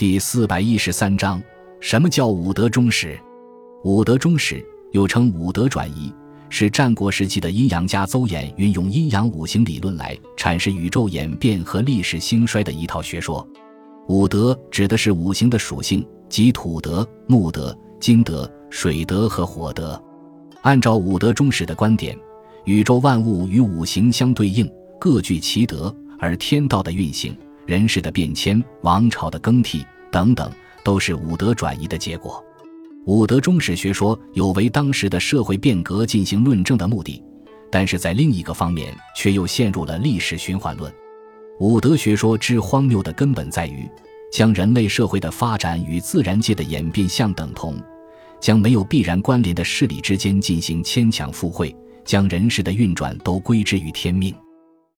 第四百一十三章：什么叫五德终始？五德终始又称五德转移，是战国时期的阴阳家邹衍运用阴阳五行理论来阐释宇宙演变和历史兴衰的一套学说。五德指的是五行的属性，即土德、木德、金德、水德和火德。按照五德终始的观点，宇宙万物与五行相对应，各具其德，而天道的运行。人事的变迁、王朝的更替等等，都是五德转移的结果。五德中史学说有为当时的社会变革进行论证的目的，但是在另一个方面却又陷入了历史循环论。五德学说之荒谬的根本在于，将人类社会的发展与自然界的演变相等同，将没有必然关联的势力之间进行牵强附会，将人事的运转都归之于天命。